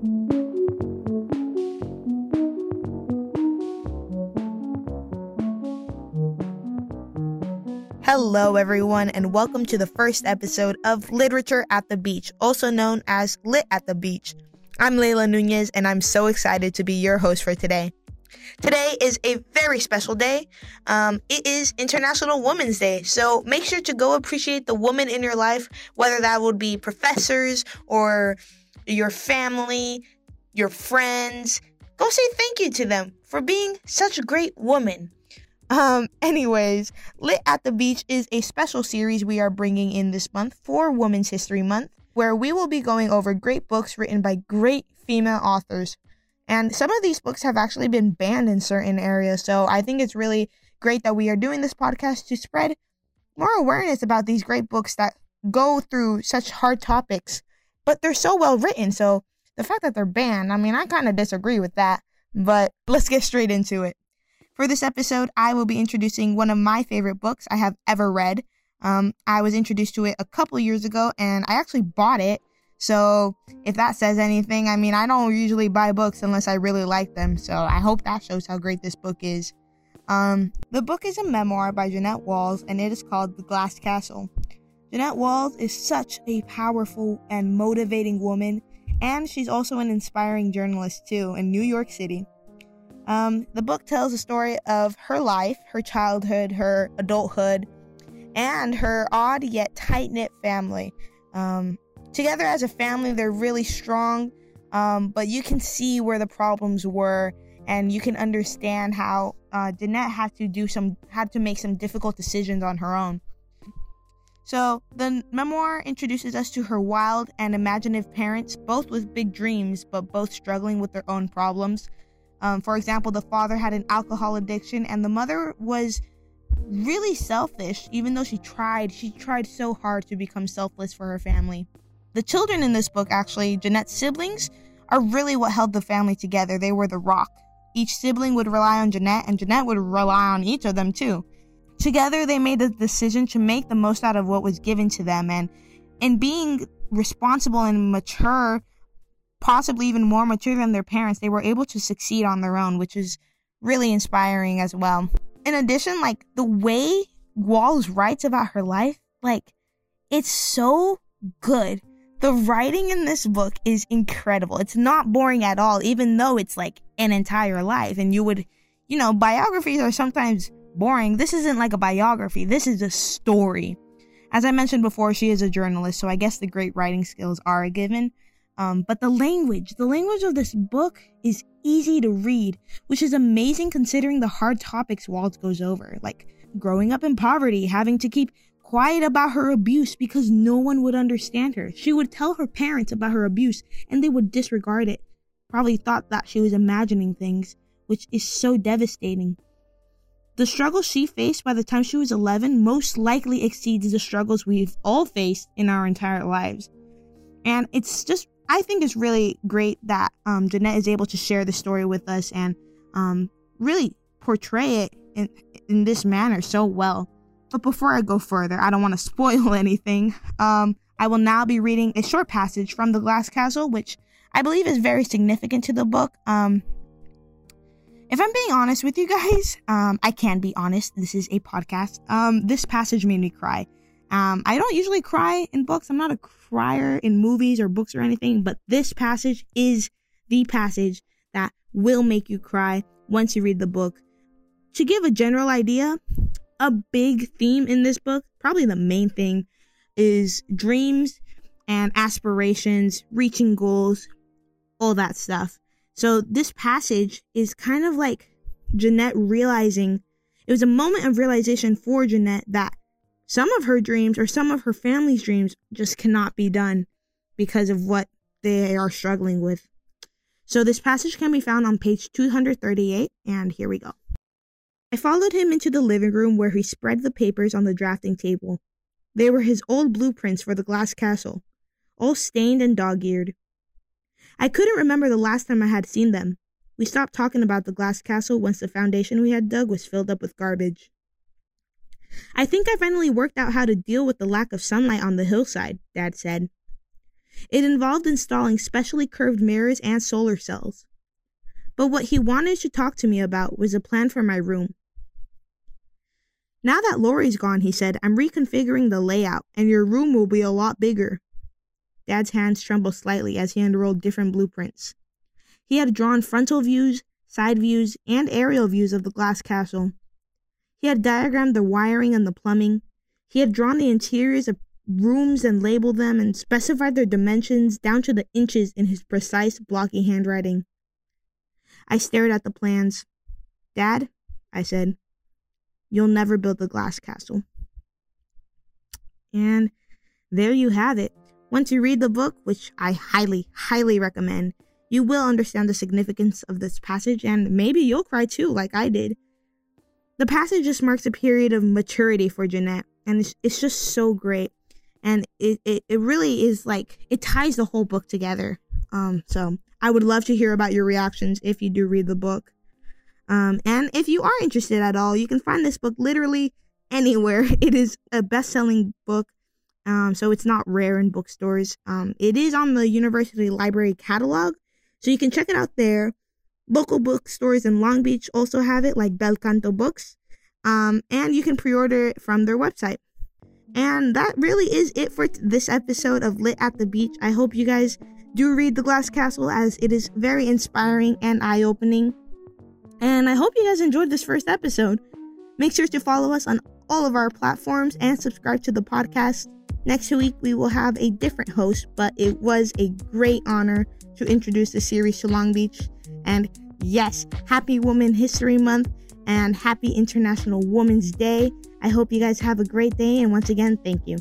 Hello, everyone, and welcome to the first episode of Literature at the Beach, also known as Lit at the Beach. I'm Layla Nunez, and I'm so excited to be your host for today. Today is a very special day. Um, it is International Women's Day, so make sure to go appreciate the woman in your life, whether that would be professors or your family, your friends. Go say thank you to them for being such a great woman. Um, anyways, Lit at the Beach is a special series we are bringing in this month for Women's History Month, where we will be going over great books written by great female authors. And some of these books have actually been banned in certain areas, so I think it's really great that we are doing this podcast to spread more awareness about these great books that go through such hard topics, but they're so well written. So the fact that they're banned, I mean, I kind of disagree with that, but let's get straight into it. For this episode, I will be introducing one of my favorite books I have ever read. Um, I was introduced to it a couple years ago and I actually bought it. So, if that says anything, I mean, I don't usually buy books unless I really like them. So, I hope that shows how great this book is. Um, the book is a memoir by Jeannette Walls and it is called The Glass Castle. Jeannette Walls is such a powerful and motivating woman, and she's also an inspiring journalist too in New York City. Um, the book tells the story of her life, her childhood, her adulthood, and her odd yet tight knit family. Um, together as a family, they're really strong, um, but you can see where the problems were, and you can understand how uh, Jeannette had to do some, had to make some difficult decisions on her own. So, the memoir introduces us to her wild and imaginative parents, both with big dreams, but both struggling with their own problems. Um, for example, the father had an alcohol addiction, and the mother was really selfish, even though she tried. She tried so hard to become selfless for her family. The children in this book, actually, Jeannette's siblings, are really what held the family together. They were the rock. Each sibling would rely on Jeannette, and Jeannette would rely on each of them too. Together, they made the decision to make the most out of what was given to them, and in being responsible and mature possibly even more mature than their parents, they were able to succeed on their own, which is really inspiring as well. In addition, like the way Walls writes about her life, like it's so good. The writing in this book is incredible. It's not boring at all, even though it's like an entire life. And you would, you know, biographies are sometimes boring. This isn't like a biography, this is a story. As I mentioned before, she is a journalist, so I guess the great writing skills are a given. Um, but the language, the language of this book is easy to read, which is amazing considering the hard topics Walls goes over, like growing up in poverty, having to keep quiet about her abuse because no one would understand her. She would tell her parents about her abuse and they would disregard it. Probably thought that she was imagining things, which is so devastating. The struggles she faced by the time she was 11 most likely exceeds the struggles we've all faced in our entire lives. And it's just I think it's really great that um, Jeannette is able to share the story with us and um, really portray it in, in this manner so well. But before I go further, I don't want to spoil anything. Um, I will now be reading a short passage from The Glass Castle, which I believe is very significant to the book. Um, if I'm being honest with you guys, um, I can be honest. This is a podcast. Um, this passage made me cry. Um, I don't usually cry in books. I'm not a crier in movies or books or anything, but this passage is the passage that will make you cry once you read the book. To give a general idea, a big theme in this book, probably the main thing, is dreams and aspirations, reaching goals, all that stuff. So this passage is kind of like Jeannette realizing it was a moment of realization for Jeannette that some of her dreams or some of her family's dreams just cannot be done because of what they are struggling with. So this passage can be found on page 238, and here we go. I followed him into the living room where he spread the papers on the drafting table. They were his old blueprints for the glass castle, all stained and dog eared. I couldn't remember the last time I had seen them. We stopped talking about the glass castle once the foundation we had dug was filled up with garbage. I think I finally worked out how to deal with the lack of sunlight on the hillside, Dad said. It involved installing specially curved mirrors and solar cells. But what he wanted to talk to me about was a plan for my room. Now that Lori's gone, he said, I'm reconfiguring the layout, and your room will be a lot bigger. Dad's hands trembled slightly as he unrolled different blueprints. He had drawn frontal views, side views, and aerial views of the glass castle. He had diagrammed the wiring and the plumbing. He had drawn the interiors of rooms and labeled them and specified their dimensions down to the inches in his precise, blocky handwriting. I stared at the plans. Dad, I said, you'll never build the glass castle. And there you have it. Once you read the book, which I highly, highly recommend, you will understand the significance of this passage and maybe you'll cry too, like I did. The passage just marks a period of maturity for Jeannette, and it's, it's just so great. And it, it, it really is like, it ties the whole book together. Um, so I would love to hear about your reactions if you do read the book. Um, and if you are interested at all, you can find this book literally anywhere. It is a best selling book, um, so it's not rare in bookstores. Um, it is on the University Library catalog, so you can check it out there. Local bookstores in Long Beach also have it, like Bel Canto Books, um, and you can pre order it from their website. And that really is it for this episode of Lit at the Beach. I hope you guys do read The Glass Castle as it is very inspiring and eye opening. And I hope you guys enjoyed this first episode. Make sure to follow us on all of our platforms and subscribe to the podcast. Next week, we will have a different host, but it was a great honor to introduce the series to Long Beach. And yes, happy Women History Month and happy International Women's Day. I hope you guys have a great day. And once again, thank you.